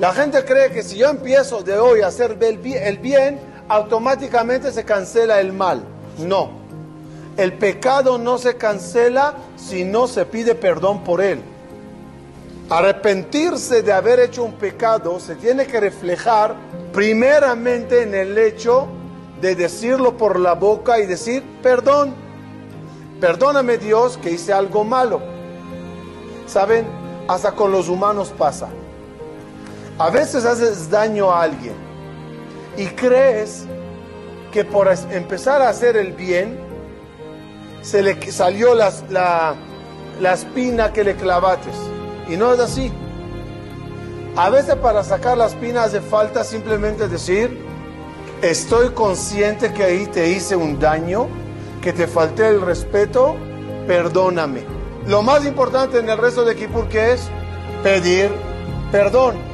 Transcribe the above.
La gente cree que si yo empiezo de hoy a hacer el bien, automáticamente se cancela el mal. No. El pecado no se cancela si no se pide perdón por él. Arrepentirse de haber hecho un pecado se tiene que reflejar primeramente en el hecho de decirlo por la boca y decir, perdón, perdóname Dios que hice algo malo. ¿Saben? Hasta con los humanos pasa. A veces haces daño a alguien y crees que por empezar a hacer el bien, se le salió las, la, la espina que le clavates. Y no es así. A veces para sacar la espina hace falta simplemente decir, estoy consciente que ahí te hice un daño, que te falté el respeto, perdóname. Lo más importante en el resto de Kipur que es pedir perdón.